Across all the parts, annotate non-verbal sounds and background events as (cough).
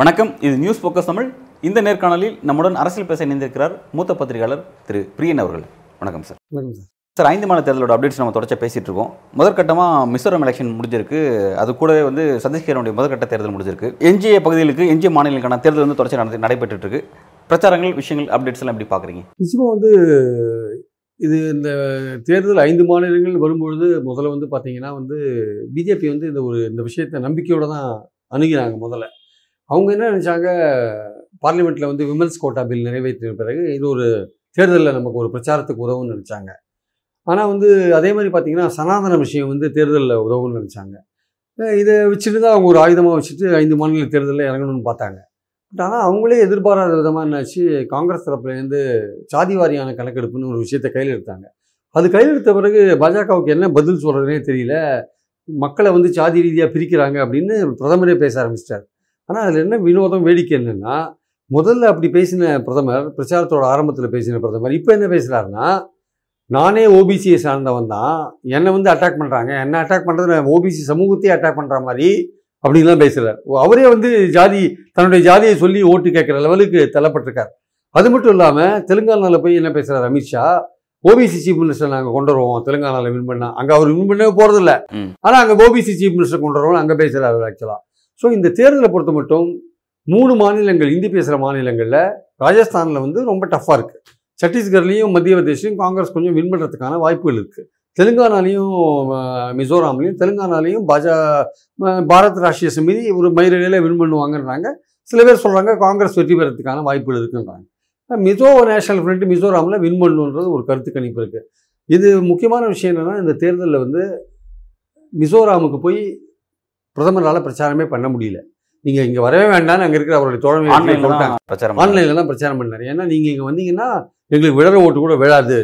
வணக்கம் இது news focus Tamil. இந்த நேர்காணலில் நம்முடன் அரசியல் பேச இணைந்திருக்கிறார் மூத்த பத்திரிகையாளர் திரு பிரியன் அவர்கள். வணக்கம் சார் வணக்கம் சார் சார் ஐந்து மாநில தேர்தலோட அப்டேட்ஸ் நம்ம தொடர்ச்சியாக பேசிட்டு இருக்கோம். முதற்கட்டமாக மிசோரம் எலெக்ஷன் முடிஞ்சிருக்கு. அது கூடவே வந்து சத்தீஸ்கருடைய முதற்கட்ட தேர்தல் முடிஞ்சிருக்கு. எஞ்சிய பகுதிகளுக்கு எஞ்சிய மாநிலங்களுக்கான தேர்தல் வந்து தொடர்ச்சி நடந்து நடைபெற்றுட்டு இருக்கு. பிரச்சாரங்கள் விஷயங்கள் அப்டேட்ஸ் எல்லாம் எப்படி பார்க்குறீங்க? நிச்சயமாக வந்து இது இந்த தேர்தல் ஐந்து மாநிலங்கள் வரும்பொழுது முதல்ல வந்து பார்த்தீங்கன்னா வந்து பிஜேபி வந்து இந்த ஒரு இந்த விஷயத்தை நம்பிக்கையோடு தான் அணுகினாங்க முதல்ல. அவங்க என்ன நினச்சாங்க பார்லிமெண்ட்டில் வந்து விமன்ஸ் கோட்டா பில் நிறைவேற்றின பிறகு இது ஒரு தேர்தலில் நமக்கு ஒரு பிரச்சாரத்துக்கு உதவும்னு நினச்சாங்க. ஆனால் வந்து அதே மாதிரி பார்த்தீங்கன்னா சனாதன விஷயம் வந்து தேர்தலில் உதவும்னு நினச்சாங்க. இதை வச்சுட்டு தான் அவங்க ஒரு ஆயுதமாக வச்சுட்டு ஐந்து மாநில தேர்தலில் இறங்கணும்னு பார்த்தாங்க. பட் ஆனால் அவங்களே எதிர்பாராத விதமாக என்னாச்சு? காங்கிரஸ் தரப்புலேருந்து சாதி வாரியான கணக்கெடுப்புன்னு ஒரு விஷயத்தை கையில் எடுத்தாங்க அது கையில் எடுத்த பிறகு பாஜகவுக்கு என்ன பதில் சொல்கிறதுனே தெரியல. மக்களை வந்து சாதி ரீதியாக பிரிக்கிறாங்க அப்படின்னு பிரதமரே பேச ஆரம்பிச்சிட்டார். ஆனால் அதில் என்ன வினோதம் வேடிக்கை என்னென்னா முதல்ல அப்படி பேசின பிரதமர் பிரச்சாரத்தோட ஆரம்பத்தில் பேசின பிரதமர் இப்போ என்ன பேசுகிறாருன்னா நானே ஓபிசியை சார்ந்தவன் தான். என்னை வந்து அட்டாக் பண்ணுறாங்க என்ன அட்டாக் பண்ணுறது ஓபிசி சமூகத்தையே அட்டாக் பண்ணுற மாதிரி அப்படின்லாம் பேசுகிறார் அவரே வந்து ஜாதி தன்னுடைய ஜாதியை சொல்லி ஓட்டு கேட்குற லெவலுக்கு தள்ளப்பட்டிருக்கார். அது மட்டும் இல்லாமல் தெலுங்கானாவில் போய் என்ன பேசுகிறார் அமித்ஷா ஓபிசி சீஃப் மினிஸ்டர் நாங்கள் கொண்டு வருவோம். தெலுங்கானாவில் வின் பண்ணால் அங்கே அவர் வின் பண்ணவே போகிறதில்ல. ஆனால் அங்கே ஓபிசி சீஃப் மினிஸ்டர் கொண்டு வருவோம் அங்கே பேசுகிறார் ஆக்சுவலாக ஸோ இந்த தேர்தலை பொறுத்த மட்டும் மூணு மாநிலங்கள் இந்தி பேசுகிற மாநிலங்களில் ராஜஸ்தானில் வந்து ரொம்ப டஃப்பாக இருக்குது சத்தீஸ்கர்லேயும் மத்திய பிரதேஷ்லையும் காங்கிரஸ் கொஞ்சம் வின் பண்ணுறதுக்கான வாய்ப்புகள் இருக்குது தெலுங்கானாலையும் மிசோராம்லையும் தெலுங்கானாலையும் பாஜ பாரத் ராஷ்டிரிய சமிதி ஒரு மயிரிழையில் வின் பண்ணுவாங்கன்றாங்க. சில பேர் சொல்கிறாங்க காங்கிரஸ் வெற்றி பெறதுக்கான வாய்ப்புகள் இருக்குன்றாங்க. மிசோ நேஷனல் ஃப்ரண்ட் மிசோராமில் வின் பண்ணுன்றது ஒரு கருத்து கணிப்பு இருக்குது இது முக்கியமான விஷயம் என்னென்னா இந்த தேர்தலில் வந்து மிசோராமுக்கு போய் பிரதமரால் பிரச்சாரமே பண்ண முடியல. நீங்கள் இங்கே வரவே வேண்டாம்னு அங்கே இருக்கிற அவருடைய தோழமை ஆன்லைனில் தான் பிரச்சாரம் ஆன்லைனில் தான் பிரச்சாரம் பண்ணார். ஏன்னா நீங்கள் இங்கே வந்தீங்கன்னா எங்களுக்கு விழற ஓட்டு கூட விழாது.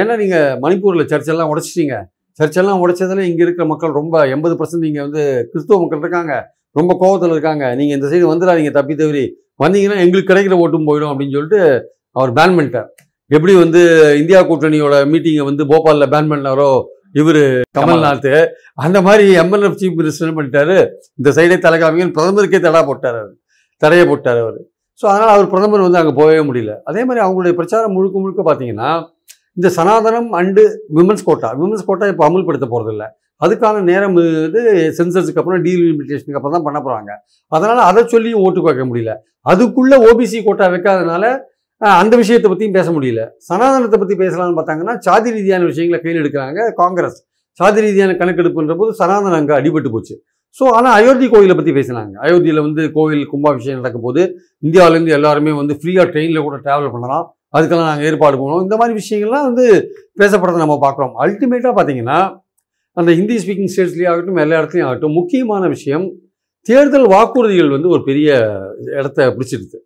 ஏன்னா நீங்கள் மணிப்பூரில் சர்ச்செல்லாம் உடைச்சிட்டீங்க. சர்ச்செல்லாம் உடைச்சதுல இங்கே இருக்கிற மக்கள் ரொம்ப எண்பது பர்சன்ட் நீங்கள் வந்து கிறிஸ்துவ மக்கள் இருக்காங்க. ரொம்ப கோபத்தில் இருக்காங்க. நீங்கள் இந்த சைடு வந்துடாதீங்க தப்பி தவிர வந்தீங்கன்னா எங்களுக்கு கிடைக்கிற ஓட்டும் போயிடும் அப்படின்னு சொல்லிட்டு அவர் பேன் பண்ணிட்டார். எப்படி வந்து இந்தியா கூட்டணியோட மீட்டிங்கை வந்து போபாலில் பேன் பண்ணாரோ இவர் கமல்நாத். அந்த மாதிரி எம்எல்எஃப் சீஃப் மினிஸ்டர் பண்ணிட்டாரு? இந்த சைடே தலைகாமிங்கன்னு பிரதமருக்கே தடா போட்டார் அவர். தடையை போட்டார் அவர். ஸோ அதனால் அவர் பிரதமர் வந்து அங்கே போகவே முடியல. அதே மாதிரி அவங்களுடைய பிரச்சாரம் முழுக்க முழுக்க பார்த்தீங்கன்னா இந்த சனாதனம் and women's quota women's quota இப்போ அமல்படுத்த போகிறதில்ல அதுக்கான நேரம் இது சென்சர்ஸுக்கு அப்புறம் டீலிமிட்டேஷனுக்கு அப்புறம் தான் பண்ண போகிறாங்க அதனால் அதை சொல்லியும் ஓட்டு வைக்க முடியல. அதுக்குள்ளே ஓபிசி கோட்டா வைக்காதனால அந்த விஷயத்தை பற்றியும் பேச முடியல. சனாதனத்தை பற்றி பேசலாம்னு பார்த்தாங்கன்னா சாதி ரீதியான விஷயங்களை கையில் எடுக்கிறாங்க காங்கிரஸ். சாதி ரீதியான கணக்கெடுப்புன்ற போது சனாதனம் அங்கே அடிபட்டு போச்சு. ஸோ ஆனால் அயோத்தி கோயிலை பற்றி பேசினாங்க. அயோத்தியில் வந்து கோவில் கும்பாபிஷேகம் நடக்கும் போது இந்தியாவிலேருந்து எல்லாருமே வந்து ஃப்ரீயாக ட்ரெயினில் கூட ட்ராவல் பண்ணலாம். அதுக்கெல்லாம் நாங்கள் ஏற்பாடு பண்ணுவோம். இந்த மாதிரி விஷயங்கள்லாம் வந்து பேசப்படுறதை நம்ம பார்க்குறோம். அல்டிமேட்டாக பார்த்தீங்கன்னா அந்த ஹிந்தி ஸ்பீக்கிங் ஸ்டேட்ஸ்லேயே ஆகட்டும் எல்லா இடத்துலையும் ஆகட்டும் முக்கியமான விஷயம் தேர்தல் வாக்குறுதிகள் வந்து ஒரு பெரிய இடத்த பிடிச்சிருக்கு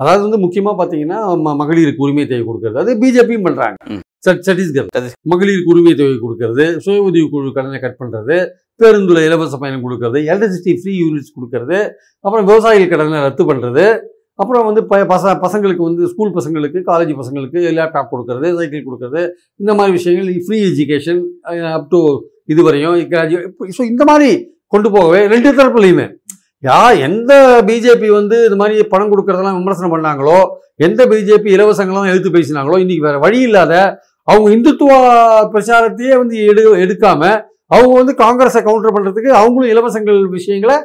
அதாவது வந்து முக்கியமாக பார்த்தீங்கன்னா மகளிருக்கு உரிமை தொகை கொடுக்கறது. அது பிஜேபியும் பண்ணுறாங்க சத்தீஸ்- மகளிருக்கு உரிமை தொகை கொடுக்கறது சுய உதவி குழு கடனை கட் பண்ணுறது பேருந்துல இலவச பயணம் கொடுக்கறது எலக்ட்ரிசிட்டி ஃப்ரீ யூனிட்ஸ் கொடுக்கறது அப்புறம் விவசாயிகள் கடனை ரத்து பண்ணுறது அப்புறம் வந்து ப பச பசங்களுக்கு வந்து ஸ்கூல் பசங்களுக்கு காலேஜ் பசங்களுக்கு லேப்டாப் கொடுக்கறது சைக்கிள் கொடுக்கறது இந்த மாதிரி விஷயங்கள் ஃப்ரீ எஜுகேஷன் அப் டு இதுவரையும் கிராஜுவேட் ஸோ இந்த மாதிரி கொண்டு போகவே ரெண்டு தரப்புலையுமே. யா எந்த பிஜேபி வந்து இந்த மாதிரி பணம் கொடுக்கறதெல்லாம் விமர்சனம் பண்ணாங்களோ எந்த பிஜேபி இலவசங்கள்லாம் எழுத்து பேசினாங்களோ இன்றைக்கி வேறு வழி இல்லாத அவங்க இந்துத்துவ பிரச்சாரத்தையே வந்து எடு எடுக்காமல் அவங்க வந்து காங்கிரஸை கவுண்டர் பண்ணுறதுக்கு அவங்களும் இலவசங்கள் விஷயங்களை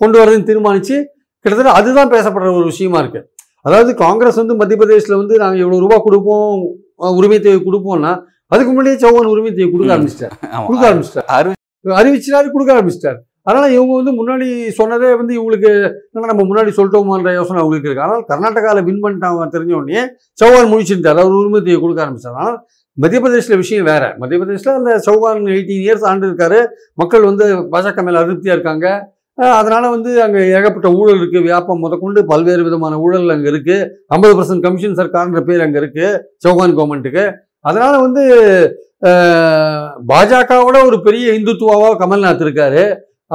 கொண்டு வரதுன்னு தீர்மானித்து கிட்டத்தட்ட அதுதான் பேசப்படுற ஒரு விஷயமா இருக்கு. அதாவது காங்கிரஸ் வந்து மத்திய பிரதேசில் வந்து நாங்கள் இவ்வளோ ரூபா கொடுப்போம் உரிமை தேவை கொடுப்போம்னா அதுக்கு முன்னாடியே சௌஹான் உரிமை தேவை கொடுக்க. ஆரம்பிச்சிட்டார். கொடுக்க ஆரம்பிச்சிட்டார். அறிவிச்சினாரு கொடுக்க ஆரம்பிச்சிட்டார். அதனால இவங்க வந்து முன்னாடி சொன்னதே வந்து இவங்களுக்கு நம்ம முன்னாடி சொல்லிட்டோமான்ற யோசனை அவங்களுக்கு இருக்கு. ஆனால் கர்நாடகாவில் வின் பண்ணிட்டாங்க தெரிஞ்ச உடனே சௌஹான் முடிச்சுட்டார் அவர் உரிமத்தையை கொடுக்க ஆரம்பிச்சார். ஆனால் மத்திய பிரதேசில் விஷயம் வேற. மத்திய பிரதேசில் அந்த சௌஹான் எயிட்டீன் இயர்ஸ் ஆண்டு இருக்காரு. மக்கள் வந்து பாஜக மேல அதிருப்தியா இருக்காங்க. அதனால் வந்து அங்கே ஏகப்பட்ட ஊழல் இருக்குது வியாபாரம் முதற்கொண்டு பல்வேறு விதமான ஊழல் அங்கே இருக்குது ஐம்பது பர்சன்ட் கமிஷன் சர்க்கார்ன்ற பேர் அங்கே இருக்குது சௌகான் கவர்மெண்ட்டுக்கு அதனால் வந்து பாஜகவோட ஒரு பெரிய இந்துத்துவாவாக கமல்நாத் இருக்காரு.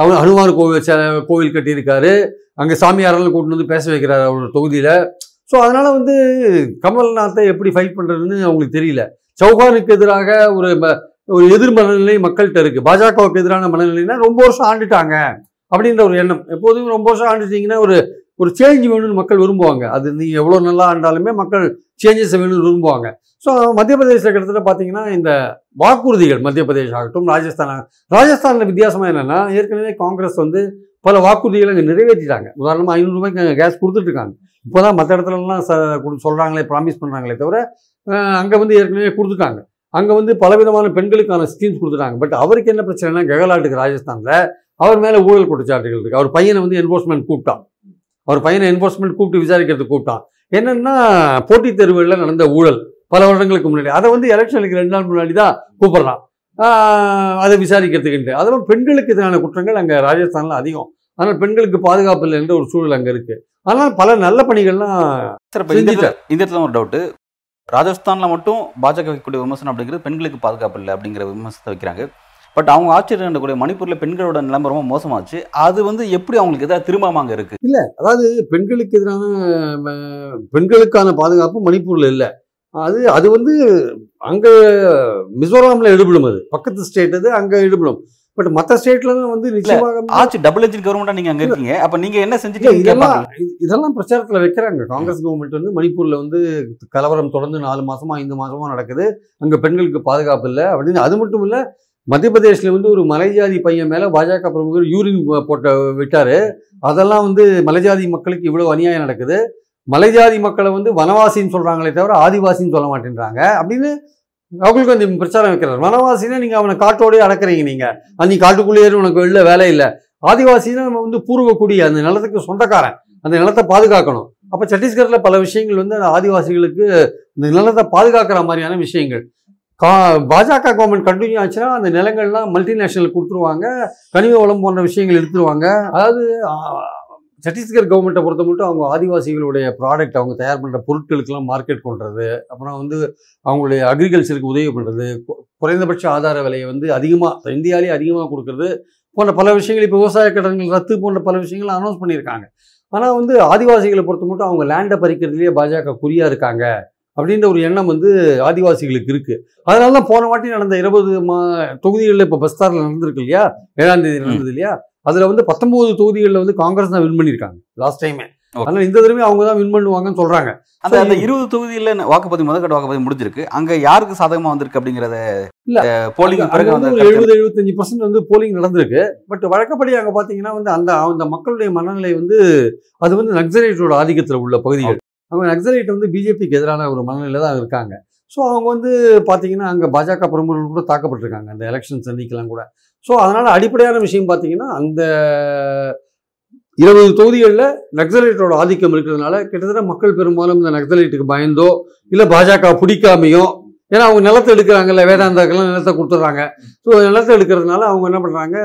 அவர் ஹனுமான் கோவில் கோவில் கட்டியிருக்காரு. அங்கே சாமியாரெல்லாம் கூட்டிட்டு வந்து பேச வைக்கிறார் அவரோட தொகுதியில். ஸோ அதனால் வந்து கமல்நாத்தை எப்படி ஃபைட் பண்ணுறதுன்னு அவங்களுக்கு தெரியல. சௌகானுக்கு எதிராக ஒரு ஒரு எதிர் மனநிலை மக்கள்கிட்ட இருக்குது பாஜகவுக்கு எதிரான மனநிலைன்னா ரொம்ப வருஷம் ஆண்டுட்டாங்க. அப்படின்ற ஒரு எண்ணம். எப்போதும் ரொம்ப வருஷம் ஆண்டுட்டீங்கன்னா ஒரு ஒரு சேஞ்ச் வேணும்னு மக்கள் விரும்புவாங்க. அது நீ எவ்வளோ நல்லா ஆண்டாலுமே மக்கள் சேஞ்சஸ் வேணும்னு விரும்புவாங்க. ஸோ மத்திய பிரதேச கிட்டத்தட்ட பார்த்தீங்கன்னா இந்த வாக்குறுதிகள் மத்திய பிரதேஷ் ஆகட்டும் ராஜஸ்தான் ராஜஸ்தானில் வித்தியாசமாக என்னென்னா ஏற்கனவே காங்கிரஸ் வந்து பல வாக்குறுதிகளை அங்கே நிறைவேற்றிட்டாங்க. உதாரணமாக ஐநூறுரூபாய்க்கு அங்கே கேஸ் கொடுத்துட்ருக்காங்க. இப்போ தான் மற்ற இடத்துலலாம் ச கொடு- ப்ராமிஸ் பண்ணுறாங்களே தவிர அங்கே வந்து ஏற்கனவே கொடுத்துட்டாங்க. அங்கே வந்து பலவிதமான பெண்களுக்கான ஸ்கீம்ஸ் கொடுத்துட்டாங்க. பட் அவருக்கு என்ன பிரச்சனைனா கெகலாட்டுக்கு ராஜஸ்தானில் அவர் மேலே ஊழல் குற்றச்சாட்டுகள் இருக்கு. அவர் பையனை வந்து என்ஃபோர்ஸ்மெண்ட் கூப்பிட்டான். அவர் பையனை என்ஃபோர்ஸ்மெண்ட் கூப்பிட்டு விசாரிக்கிறதுக்கு கூப்பிட்டான். என்னன்னா போட்டித் தேர்வுகளில் நடந்த ஊழல் பல வருடங்களுக்கு முன்னாடி. அதை வந்து எலெக்ஷனுக்கு ரெண்டு நாள் முன்னாடி தான் கூப்பிடுறான் அதை விசாரிக்கிறதுக்குன்ட்டு அதுவும் பெண்களுக்கு எதிரான குற்றங்கள் அங்கே ராஜஸ்தானில் அதிகம். ஆனால் பெண்களுக்கு பாதுகாப்பு இல்லை என்ற ஒரு சூழல் அங்கே இருக்கு. ஆனால் பல நல்ல பணிகள்லாம். இந்த இடத்துல ஒரு டவுட்டு ராஜஸ்தான்ல மட்டும் பாஜக வைக்கக்கூடிய விமர்சனம் அப்படிங்கிறது பெண்களுக்கு பாதுகாப்பு இல்லை அப்படிங்கிற விமர்சனத்தை வைக்கிறாங்க. பட் அவங்க ஆட்சியில் நடக்கக்கூடிய மணிப்பூர்ல பெண்களோட நிலைமை ரொம்ப மோசமாச்சு. அது வந்து எப்படி அவங்களுக்கு எதாவது திரும்பாம அங்க இருக்கு? அதாவது பெண்களுக்கு எதிரான பெண்களுக்கான பாதுகாப்பு மணிப்பூர்ல இல்லை. அது அது வந்து அங்க மிசோராம்ல எடுபடும் அது. பக்கத்து ஸ்டேட் அது அங்க எடுபடும் பட் மற்ற ஸ்டேட்ல தான் வந்து நிச்சயமாக ஆட்சி டபுள் என்ஜின் கவர்மெண்டா நீங்க அங்க இருக்கீங்க. அப்ப நீங்க என்ன இல்ல, செஞ்சுட்டு இதெல்லாம் இது- இதெல்லாம் பிரச்சாரத்துல வைக்கிறாங்க. காங்கிரஸ் கவர்மெண்ட் வந்து மணிப்பூர்ல வந்து கலவரம் தொடர்ந்து நாலு மாசமா ஐந்து மாசமா நடக்குது. அங்க பெண்களுக்கு பாதுகாப்பு இல்லை அப்படின்னு அது மட்டும் இல்ல மத்திய பிரதேசில் வந்து ஒரு மலைஜாதி பையன் மேலே பாஜக பிரமுகர் யூரின் போட்ட விட்டார். அதெல்லாம் வந்து மலைஜாதி மக்களுக்கு இவ்வளோ அநியாயம் நடக்குது. மலைஜாதி மக்களை வந்து வனவாசின்னு சொல்கிறாங்களே தவிர ஆதிவாசின்னு சொல்ல மாட்டேன்றாங்க. அப்படின்னு ராகுல் காந்தி பிரச்சாரம் வைக்கிறார். வனவாசினா நீங்கள் அவனை காட்டோடய அடக்குறீங்க நீங்கள் அது காட்டுக்குள்ளேயே உனக்கு வெளில வேலை இல்லை. ஆதிவாசினா நம்ம வந்து பூர்வக்குடி அந்த நிலத்துக்கு சொந்தக்காரன். அந்த நிலத்தை பாதுகாக்கணும். அப்போ சத்தீஸ்கரில் பல விஷயங்கள் வந்து அந்த ஆதிவாசிகளுக்கு இந்த நிலத்தை பாதுகாக்கிற மாதிரியான விஷயங்கள். கா பாஜக கவர்மெண்ட் கண்டினியூ ஆச்சுன்னா அந்த நிலங்கள்லாம் மல்டிநேஷனல் கொடுத்துருவாங்க கனிம வளம் போன்ற விஷயங்கள் எடுத்துருவாங்க. அதாவது சத்தீஸ்கர் கவர்மெண்ட்டை பொறுத்த மட்டும் அவங்க ஆதிவாசிகளுடைய ப்ராடக்ட் அவங்க தயார் பண்ணுற பொருட்களுக்கெல்லாம் மார்க்கெட் பண்ணுறது அப்புறம் வந்து அவங்களுடைய அக்ரிகல்ச்சருக்கு உதவி பண்ணுறது குறைந்தபட்ச ஆதார விலையை வந்து அதிகமாக இந்தியாவிலேயே அதிகமாக கொடுக்கறது போன்ற பல விஷயங்கள் இப்போ விவசாய கடன்கள் ரத்து போன்ற பல விஷயங்களை அனௌன்ஸ் பண்ணியிருக்காங்க. ஆனால் வந்து ஆதிவாசிகளை பொறுத்த மட்டும் அவங்க லேண்டை பறிக்கிறதுலேயே பாஜக குறியாக இருக்காங்க. அப்படின்ற ஒரு எண்ணம் வந்து ஆதிவாசிகளுக்கு இருக்கு. அதனால தான் போன வாட்டி நடந்த இருபது மா தொகுதிகளில் இப்போ பஸ்தாரில் நடந்திருக்கு இல்லையா? ஏழாம் தேதி நடந்தது இல்லையா? அதில் வந்து பத்தொன்பது தொகுதிகளில் வந்து காங்கிரஸ் தான் வின் பண்ணியிருக்காங்க லாஸ்ட் டைமே. அதனால இந்த தடவை அவங்க தான் வின் பண்ணுவாங்கன்னு சொல்றாங்க. அந்த அந்த இருபது தொகுதியில வாக்குப்பதிவு முதற்கட்ட வாக்குப்பதிவு முடிஞ்சிருக்கு. அங்க யாருக்கு சாதகமா வந்திருக்கு அப்படிங்கறத இல்ல. போலிங் எழுபது எழுபத்தஞ்சு பர்சன்ட் வந்து போலிங் நடந்திருக்கு. பட் வழக்கப்படி அங்க பாத்தீங்கன்னா வந்து அந்த அந்த மக்களுடைய மனநிலை வந்து அது வந்து நக்சலைட்டோட ஆதிக்கத்துல உள்ள பகுதிகள். அவங்க நக்சலைட் வந்து பிஜேபிக்கு எதிரான ஒரு மனநிலையில் தான் இருக்காங்க. ஸோ அவங்க வந்து பார்த்தீங்கன்னா அங்கே பாஜக பிரமுகர்கள் கூட தாக்கப்பட்டிருக்காங்க. அந்த எலெக்ஷன் சந்திக்கலாம் கூட. ஸோ அதனால் அடிப்படையான விஷயம் பார்த்தீங்கன்னா அந்த இருபது தொகுதிகளில் நக்சலைட்டோட ஆதிக்கம் இருக்கிறதுனால கிட்டத்தட்ட மக்கள் பெரும்பாலும் இந்த நக்சலைட்டுக்கு பயந்தோ இல்லை பாஜக பிடிக்காமையோ ஏன்னா அவங்க நிலத்தை எடுக்கிறாங்கல்ல வேதாந்தாக்கெல்லாம் நிலத்தை கொடுத்துட்றாங்க. ஸோ நிலத்தை எடுக்கிறதுனால அவங்க என்ன பண்ணுறாங்க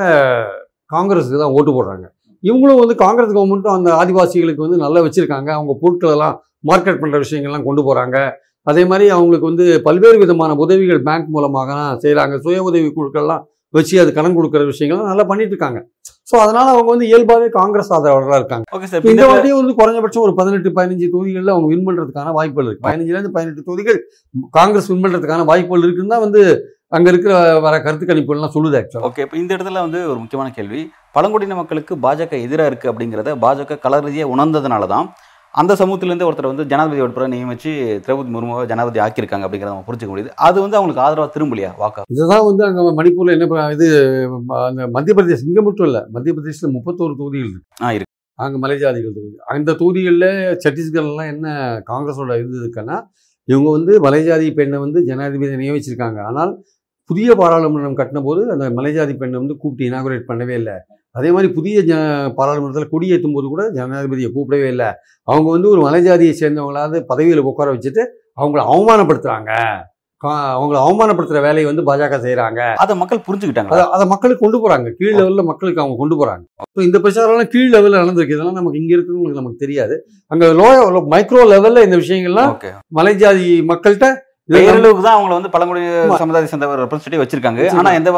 காங்கிரஸுக்கு தான் ஓட்டு போடுறாங்க. இவங்களும் வந்து காங்கிரஸ் கவர்மெண்ட்டும் அந்த ஆதிவாசிகளுக்கு வந்து நல்லா வச்சுருக்காங்க. அவங்க பொருட்களெல்லாம் மார்க்கெட் பண்ணுற விஷயங்கள்லாம் கொண்டு போகிறாங்க அதே மாதிரி அவங்களுக்கு வந்து பல்வேறு விதமான உதவிகள் பேங்க் மூலமாக செய்கிறாங்க சுய உதவி குழுக்கள்லாம் வச்சு அது கடன் கொடுக்குற விஷயங்கள்லாம் நல்லா பண்ணிட்டு இருக்காங்க. ஸோ அதனால அவங்க வந்து இயல்பாகவே காங்கிரஸ் ஆதரவாளராக இருக்காங்க. ஓகே சார் இந்த வாட்டியும் வந்து குறைஞ்சபட்சம் ஒரு பதினெட்டு பதினஞ்சு தொகுதிகளில் அவங்க வின் பண்றதுக்கான வாய்ப்புகள் இருக்கு. பதினஞ்சுலேருந்து பதினெட்டு தொகுதிகள் காங்கிரஸ் வின் பண்றதுக்கான வாய்ப்புகள் இருக்குன்னு தான் வந்து அங்க இருக்கிற வர கருத்து கணிப்புகள்லாம் சொல்லுது ஆக்சுவலாக ஓகே இப்போ இந்த இடத்துல வந்து ஒரு முக்கியமான கேள்வி. பழங்குடியின மக்களுக்கு பாஜக எதிராக இருக்கு அப்படிங்கிறத பாஜக கலர் ரீதியாக உணர்ந்ததுனால தான் அந்த சமூகத்திலேருந்து ஒருத்தர் வந்து ஜனாதிபதி வேட்பாளரை நியமிச்சு திரௌபதி முர்முவை ஜனாதிபதி ஆக்கியிருக்காங்க அப்படிங்கிறத நம்ம புரிஞ்சுக்க முடியுது. அது வந்து அவங்களுக்கு ஆதரவாக திரும்பலையா வாக்கா? இதுதான் வந்து அங்க மணிப்பூர்ல என்ன இது அந்த மத்திய பிரதேஷ் இங்க மட்டும் இல்ல மத்திய பிரதேசத்துல முப்பத்தோரு தொகுதிகள் இருக்கு. ஆ இருக்கு. அங்க மலைஜாதிகள் தொகுதி. அந்த தொகுதிகளில் சத்தீஸ்கர்லாம் என்ன காங்கிரஸோட இது இருக்குன்னா இவங்க வந்து மலைஜாதி பெண்ணை வந்து ஜனாதிபதி நியமிச்சிருக்காங்க. ஆனால் புதிய பாராளுமன்றம் கட்டின போது அந்த மலைஜாதி பெண்ணை வந்து கூப்பிட்டு இனாகுரேட் பண்ணவே இல்லை. அதே மாதிரி புதிய ஜ பாராளுமன்றத்தில் கொடியேற்றும் போது கூட ஜனாதிபதியை கூப்பிடவே இல்லை. அவங்க வந்து ஒரு மலைஜாதியை சேர்ந்தவங்களாவது பதவியில் உட்கார வச்சுட்டு அவங்கள அவமானப்படுத்துறாங்க. கா- அவங்கள அவமானப்படுத்துற வேலையை வந்து பாஜக செய்கிறாங்க அதை மக்கள் புரிஞ்சுக்கிட்டாங்க அதை அதை மக்களுக்கு கொண்டு போறாங்க. கீழ் லெவலில் மக்களுக்கு அவங்க கொண்டு போறாங்க. ஸோ இந்த பிரச்சாரம்லாம் கீழ் லெவலில் நடந்திருக்கு. இதெல்லாம் நமக்கு இங்க இருக்கிறவங்களுக்கு நமக்கு தெரியாது. அங்க லோ மைக்ரோ லெவல்ல இந்த விஷயங்கள்லாம் மலைஜாதி மக்கள்கிட்ட பேரளவுக்கு தான் அவங்கள வந்து பழங்குடி ஆமா. சமுதாயத்தை சேர்ந்த ஒரு ரெப்ரஸன்டேட்டிவ் வச்சிருக்காங்க. ஆனா எந்த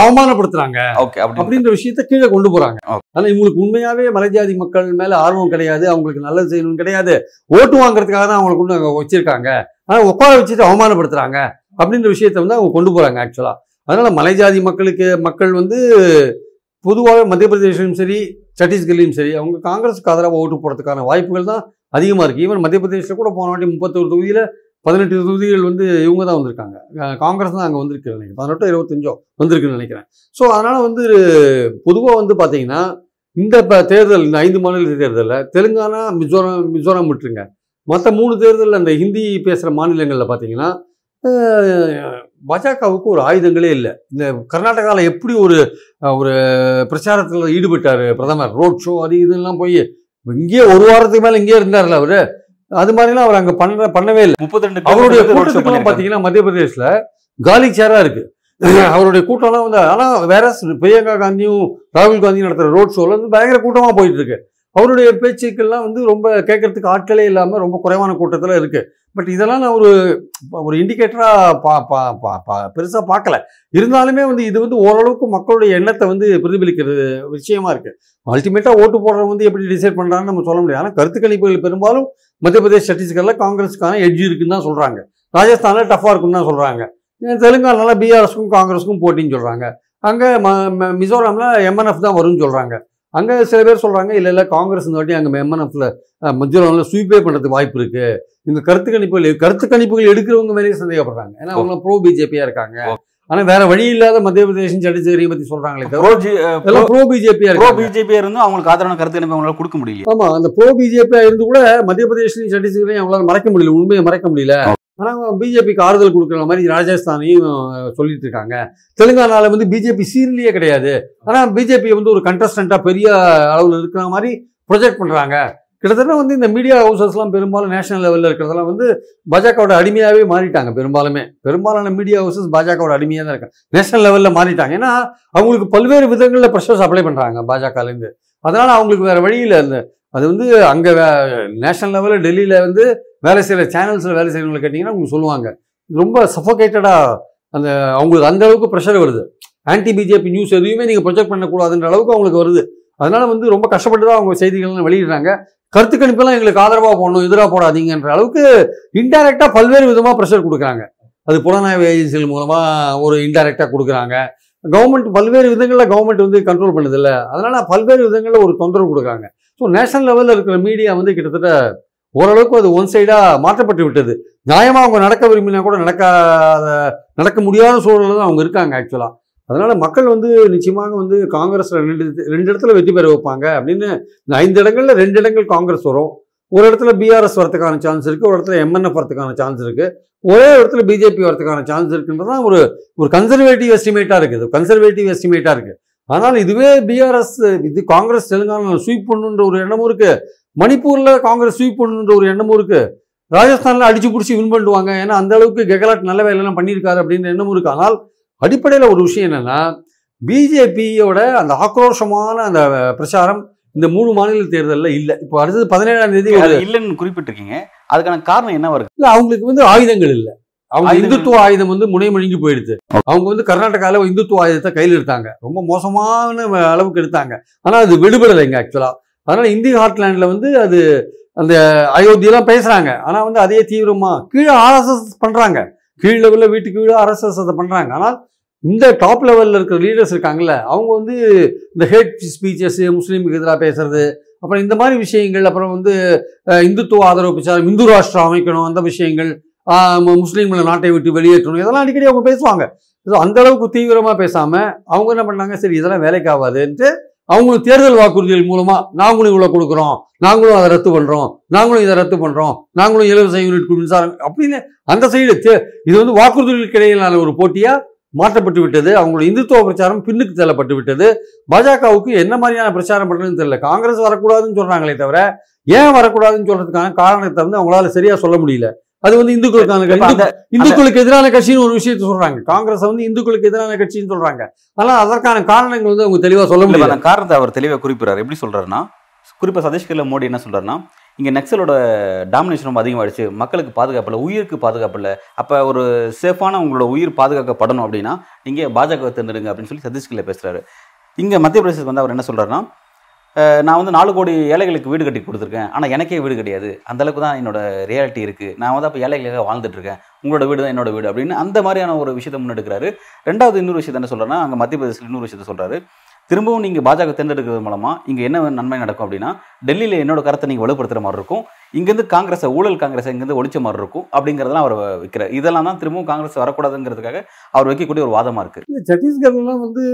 அவமானப்படுத்துறாங்க. ஓகே அப்படி அப்படின்ற விஷயத்த கீழே கொண்டு போறாங்க. ஆனா இவங்களுக்கு உண்மையாவே மலைஜாதி மக்கள் மேல ஆர்வம் கிடையாது. அவங்களுக்கு நல்லது செய்யணும் கிடையாது. ஓட்டு வாங்குறதுக்காக தான் அவங்களை கொண்டு வச்சிருக்காங்க. ஆனா உட்கார வச்சுட்டு அவமானப்படுத்துறாங்க. அப்படின்ற விஷயத்த வந்து அவங்க கொண்டு போறாங்க ஆக்சுவலா அதனால மலைஜாதி மக்களுக்கு மக்கள் வந்து பொதுவாக மத்திய பிரதேசம் சரி சத்தீஸ்கர்லையும் சரி அவங்க காங்கிரஸுக்கு ஆதரவாக ஓட்டு போடுறதுக்கான வாய்ப்புகள் தான் அதிகமாக இருக்குது ஈவன் மத்திய பிரதேசத்தில் கூட போன வாட்டி முப்பத்தொரு தொகுதியில் பதினெட்டு தொகுதிகள் வந்து இவங்க தான் வந்திருக்காங்க. காங்கிரஸ் தான் அங்கே வந்திருக்கு நினைக்கிறேன். பதினெட்டோ இருபத்தஞ்சோ வந்திருக்குன்னு நினைக்கிறேன். ஸோ அதனால் வந்து பொதுவாக வந்து பார்த்தீங்கன்னா இந்த இப்போ தேர்தல் இந்த ஐந்து மாநில தேர்தலில் தெலுங்கானா மிசோரம் மிசோரம் விட்டுருங்க. மற்ற மூணு தேர்தலில் அந்த ஹிந்தி பேசுகிற மாநிலங்களில் பார்த்தீங்கன்னா பாஜகவுக்கு ஒரு ஆயுதங்களே இல்லை. இந்த கர்நாடகாவில் எப்படி ஒரு ஒரு பிரச்சாரத்தில் ஈடுபட்டார் பிரதமர்? ரோட் ஷோ அது இதெல்லாம் போய் இங்கேயே ஒரு வாரத்துக்கு மேலே இங்கேயே இருந்தார்ல அவர். அது மாதிரிலாம் அவர் அங்கே பண்ண பண்ணவே இல்லை. முப்பத்தி ரெண்டு அவருடைய கூட்டத்துக்குலாம் பார்த்தீங்கன்னா மத்திய பிரதேசில் காலி சேரா இருக்கு. (laughs) அவருடைய கூட்டம்லாம் வந்து ஆனால் வேற பிரியங்கா காந்தியும் ராகுல் காந்தியும் நடத்துகிற ரோட் ஷோல வந்து பயங்கர கூட்டமாக போயிட்டு இருக்கு. அவருடைய பேச்சுக்கள்லாம் வந்து ரொம்ப கேட்கறதுக்கு ஆட்களே இல்லாமல் ரொம்ப குறைவான கூட்டத்தில் இருக்கு. பட் இதெல்லாம் நான் ஒரு ஒரு இண்டிகேட்டராக பா பா பா பா பெருசாக பார்க்கல இருந்தாலுமே வந்து இது வந்து ஓரளவுக்கு மக்களுடைய எண்ணத்தை வந்து பிரதிபலிக்கிறது விஷயமா இருக்கு. அல்டிமேட்டாக ஓட்டு போடுறவங்க வந்து எப்படி டிசைட் பண்ணுறாங்கன்னு நம்ம சொல்ல முடியாது. ஆனால் கருத்து கணிப்புகள் பெரும்பாலும் மத்திய பிரதேஷ் சத்தீஸ்கரில் காங்கிரஸுக்கான எட்ஜ் இருக்குன்னு தான் சொல்கிறாங்க ராஜஸ்தானில் டஃப்பாக இருக்குன்னு தான் சொல்கிறாங்க தெலுங்கானால பிஆர்எஸ்க்கும் காங்கிரஸுக்கும் போட்டின்னு சொல்கிறாங்க அங்கே ம- மிசோரம்ல எம்என்எஃப் தான் வரும்னு சொல்கிறாங்க அங்கே சில பேர் சொல்கிறாங்க இல்லை இல்லை காங்கிரஸ் இந்த வாட்டி அங்கே எம்என்எஃப்ல மிசோரமில் ஸ்வீப்பே பண்ணுறதுக்கு வாய்ப்பு இருக்குது இந்த கருத்து கணிப்புகள் கருத்து கணிப்புகள் எடுக்கிறவங்க மேலேயே சந்தேகப்படுறாங்க. ஏன்னா அவங்க ப்ரோ பிஜேபியாக இருக்காங்க. ஆனால் வேற வழி இல்லாத மத்திய பிரதேசம் பற்றி சொல்கிறாங்களே தவிர எல்லாம் ப்ரோ பிஜேபியாக ப்ரோ இருக்காங்க. பிஜேபி இருந்தும் அவங்களுக்கு ஆதரவான கருத்து கணிப்பு அவங்களால கொடுக்க முடியல ஆமா அந்த ப்ரோ பிஜேபியா இருந்து கூட மத்திய பிரதேஷ்லையும் சத்தீஸ்கரையும் அவங்களால மறைக்க முடியல உண்மையை மறைக்க முடியல. ஆனா பிஜேபிக்கு ஆறுதல் கொடுக்குற மாதிரி ராஜஸ்தானையும் சொல்லிட்டு இருக்காங்க. தெலுங்கானால வந்து பிஜேபி சீரியலே கிடையாது. ஆனா பிஜேபி வந்து ஒரு கண்டஸ்டண்டா பெரிய அளவில் இருக்கிற மாதிரி ப்ரொஜெக்ட் பண்றாங்க. கிட்டத்தட்ட வந்து இந்த மீடியா ஹவுசஸ்லாம் பெரும்பாலும் நேஷனல் லெவலில் இருக்கிறதெல்லாம் வந்து பாஜகவோட அடிமையாகவே மாறிட்டாங்க பெரும்பாலுமே. பெரும்பாலான மீடியா ஹவுசஸ் பாஜகவோட அடிமையாக தான் இருக்காங்க. நேஷனல் லெவலில் மாறிட்டாங்க. ஏன்னா அவங்களுக்கு பல்வேறு விதங்களில் ப்ரெஷர்ஸ் அப்ளை பண்ணுறாங்க பாஜகலேருந்து அதனால் அவங்களுக்கு வேறு வழியில் அந்த அது வந்து அங்கே நேஷனல் லெவலில் டெல்லியில் வந்து வேலை செய்கிற சேனல்ஸில் வேலை செய்கிறவங்களை கேட்டிங்கன்னா அவங்க சொல்லுவாங்க. ரொம்ப சஃபோகேட்டடாக அந்த அவங்களுக்கு அந்த அளவுக்கு ப்ரெஷர் வருது. ஆன்டி பிஜேபி நியூஸ் எதுவுமே நீங்கள் ப்ரொஜெக்ட் பண்ணக்கூடாதுன்ற அளவுக்கு அவங்களுக்கு வருது. அதனால் வந்து ரொம்ப கஷ்டப்பட்டு தான் அவங்க செய்திகள்லாம் வெளியிடுறாங்க. கருத்து கணிப்பெல்லாம் எங்களுக்கு ஆதரவாக போடணும் எதிராக போடாதீங்கன்ற அளவுக்கு இன்டைரக்டாக பல்வேறு விதமாக ப்ரெஷர் கொடுக்குறாங்க. அது புலனாய்வு ஏஜென்சிகள் மூலமாக ஒரு இன்டைரக்டாக கொடுக்குறாங்க. கவர்மெண்ட் பல்வேறு விதங்களில் கவர்மெண்ட் வந்து கண்ட்ரோல் பண்ணுதில்ல. அதனால் பல்வேறு விதங்களில் ஒரு தொந்தரவு கொடுக்குறாங்க. ஸோ நேஷனல் லெவலில் இருக்கிற மீடியா வந்து கிட்டத்தட்ட ஓரளவுக்கு அது ஒன் சைடாக மாற்றப்பட்டு விட்டது. நியாயமாக அவங்க நடக்க விரும்பினா கூட நடக்காத நடக்க முடியாத சூழலில் தான் அவங்க இருக்காங்க ஆக்சுவலாக அதனால் மக்கள் வந்து நிச்சயமாக வந்து காங்கிரஸில் ரெண்டு ரெண்டு இடத்துல வெற்றி பெற வைப்பாங்க அப்படின்னு ஐந்து இடங்களில் ரெண்டு இடங்கள் காங்கிரஸ் வரும். ஒரு இடத்துல பிஆர்எஸ் வரதுக்கான சான்ஸ் இருக்குது ஒரு இடத்துல எம்என்எஃப் வரதுக்கான சான்ஸ் இருக்குது ஒரே இடத்துல பிஜேபி வரதுக்கான சான்ஸ் இருக்குன்றதான் ஒரு ஒரு கன்சர்வேட்டிவ் எஸ்டிமேட்டாக இருக்குது. கன்சர்வேட்டிவ் எஸ்டிமேட்டாக இருக்குது ஆனால் இதுவே பிஆர்எஸ் இது காங்கிரஸ் தெலுங்கானா ஸ்வீப் பண்ணுன்ற ஒரு எண்ணமும் இருக்குது மணிப்பூரில் காங்கிரஸ் ஸ்வீப் பண்ணுன்ற ஒரு எண்ணமும் இருக்குது ராஜஸ்தானில் அடிச்சு பிடிச்சி வின் பண்ணுவாங்க. ஏன்னா அந்த அளவுக்கு கெகலாட் நல்ல வேலையெல்லாம் பண்ணியிருக்காரு அப்படின்ற எண்ணமும் இருக்குது ஆனால் அடிப்படையில் ஒரு விஷயம் என்னன்னா பிஜேபியோட அந்த ஆக்ரோஷமான அந்த பிரச்சாரம் இந்த மூணு மாநில தேர்தலில் இல்லை. இப்போ அடுத்தது பதினேழாம் தேதி இல்லைன்னு குறிப்பிட்டிருக்கீங்க. அதுக்கான காரணம் என்னவா இருக்கு இல்ல அவங்களுக்கு வந்து ஆயுதங்கள் இல்ல. அவங்க இந்துத்துவ ஆயுதம் வந்து முனைமொழிங்கி போயிடுது. அவங்க வந்து கர்நாடகால இந்துத்துவ ஆயுதத்தை கையில் எடுத்தாங்க. ரொம்ப மோசமான அளவுக்கு எடுத்தாங்க. ஆனா அது விடுபடலைங்க ஆக்சுவலா அதனால இந்தி ஹார்ட்லேண்ட்ல வந்து அது அந்த அயோத்தியெல்லாம் பேசுறாங்க. ஆனா வந்து அதே தீவிரமா கீழே ஆர்எஸ்எஸ் பண்றாங்க. கீழ் லெவலில் வீட்டுக்கு வீடு ஆர்எஸ்எஸ் அதை பண்ணுறாங்க ஆனால் இந்த டாப் லெவலில் இருக்கிற லீடர்ஸ் இருக்காங்கல்ல அவங்க வந்து இந்த ஹேட் ஸ்பீச்சஸ் முஸ்லீமுக்கு எதிராக பேசுறது அப்புறம் இந்த மாதிரி விஷயங்கள் அப்புறம் வந்து இந்துத்துவ ஆதரவு பிரச்சாரம் இந்து ராஷ்டிரம் அமைக்கணும் அந்த விஷயங்கள் முஸ்லீம்களை நாட்டை விட்டு வெளியேற்றணும் இதெல்லாம் அடிக்கடி அவங்க பேசுவாங்க. ஸோ அந்த அளவுக்கு தீவிரமாக பேசாமல் அவங்க என்ன பண்ணாங்க? சரி இதெல்லாம் வேலைக்கு ஆகாதுன்ட்டு அவங்களும் தேர்தல் வாக்குறுதிகள் மூலமா நாங்களும் இவ்வளவு கொடுக்குறோம். நாங்களும் அதை ரத்து பண்றோம். நாங்களும் இதை ரத்து பண்றோம். நாங்களும் இலவச யூனிட் மின்சாரம் அப்படின்னு அந்த சைடு இது வந்து வாக்குறுதிகளுக்கு இடையிலான ஒரு போட்டியா மாற்றப்பட்டு விட்டது. அவங்களோட இந்துத்துவ பிரச்சாரம் பின்னுக்கு தள்ளப்பட்டு விட்டது. பாஜகவுக்கு என்ன மாதிரியான பிரச்சாரம் பண்றதுன்னு தெரியல. காங்கிரஸ் வரக்கூடாதுன்னு சொல்றாங்களே தவிர ஏன் வரக்கூடாதுன்னு சொல்றதுக்கான காரணத்தை வந்து அவங்களால சரியா சொல்ல முடியல. அது வந்து இந்துக்களுக்கான இந்துக்களுக்கு எதிரான கட்சின்னு ஒரு விஷயத்தை சொல்றாங்க. காங்கிரஸ் வந்து இந்துக்களுக்கு எதிரான கட்சின்னு சொல்றாங்க. ஆனா அதற்கான காரணங்கள் வந்து அவங்க தெளிவா சொல்ல முடியல. காரணத்தை அவர் தெளிவாக குறிப்பிடுறாரு. எப்படி சொல்றாருன்னா குறிப்பா சதீஷ்கர்ல மோடி என்ன சொல்றாருன்னா இங்கே நக்சலோட டாமினேஷன் ரொம்ப அதிகமாகிடுச்சு மக்களுக்கு பாதுகாப்பு இல்லை உயிருக்கு பாதுகாப்பு இல்லை அப்போ ஒரு சேஃபான உங்களோட உயிர் பாதுகாக்கப்படணும் அப்படின்னா நீங்கள் பாஜக தேர்ந்தெடுங்க அப்படின்னு சொல்லி சதீஷ்கில்ல பேசுகிறாரு இங்கே மத்திய பிரதேசத்துக்கு வந்து அவர் என்ன சொல்கிறாருன்னா நான் வந்து நாலு கோடி ஏழைகளுக்கு வீடு கட்டி கொடுத்துருக்கேன். ஆனால் எனக்கே வீடு கிடையாது. அந்த அளவுக்கு தான் என்னோட ரியாலிட்டி இருக்குது நான் வந்து அப்போ ஏழைகளுக்காக வாழ்ந்துட்டுருக்கேன் உங்களோட வீடு தான் என்னோட வீடு அப்படின்னு அந்த மாதிரியான ஒரு விஷயத்தை முன்னெடுக்கிறாரு. ரெண்டாவது இன்னொரு விஷயத்தை என்ன சொல்கிறேன்னா அங்கே மத்திய பிரதேசத்தில் இன்னொரு விஷயத்தை சொல்கிறாரு திரும்பவும் நீங்கள் பாஜக தேர்ந்தெடுக்கிறது மூலமாக இங்கே என்ன நன்மை நடக்கும் அப்படின்னா டெல்லியில் என்னோட கருத்தை நீங்கள் வலுப்படுத்துகிற மாதிரி இருக்கும். இங்கேருந்து காங்கிரஸை ஊழல் காங்கிரஸை இங்கேருந்து ஒழிச்ச மாதிரி இருக்கும் அப்படிங்கிறதெல்லாம் அவர் வைக்கிறார். இதெல்லாம் தான் திரும்பவும் காங்கிரஸ் வரக்கூடாதுங்கிறதுக்காக அவர் வைக்கக்கூடிய ஒரு வாதமாக இருக்குது சத்தீஸ்கர்லாம் வந்து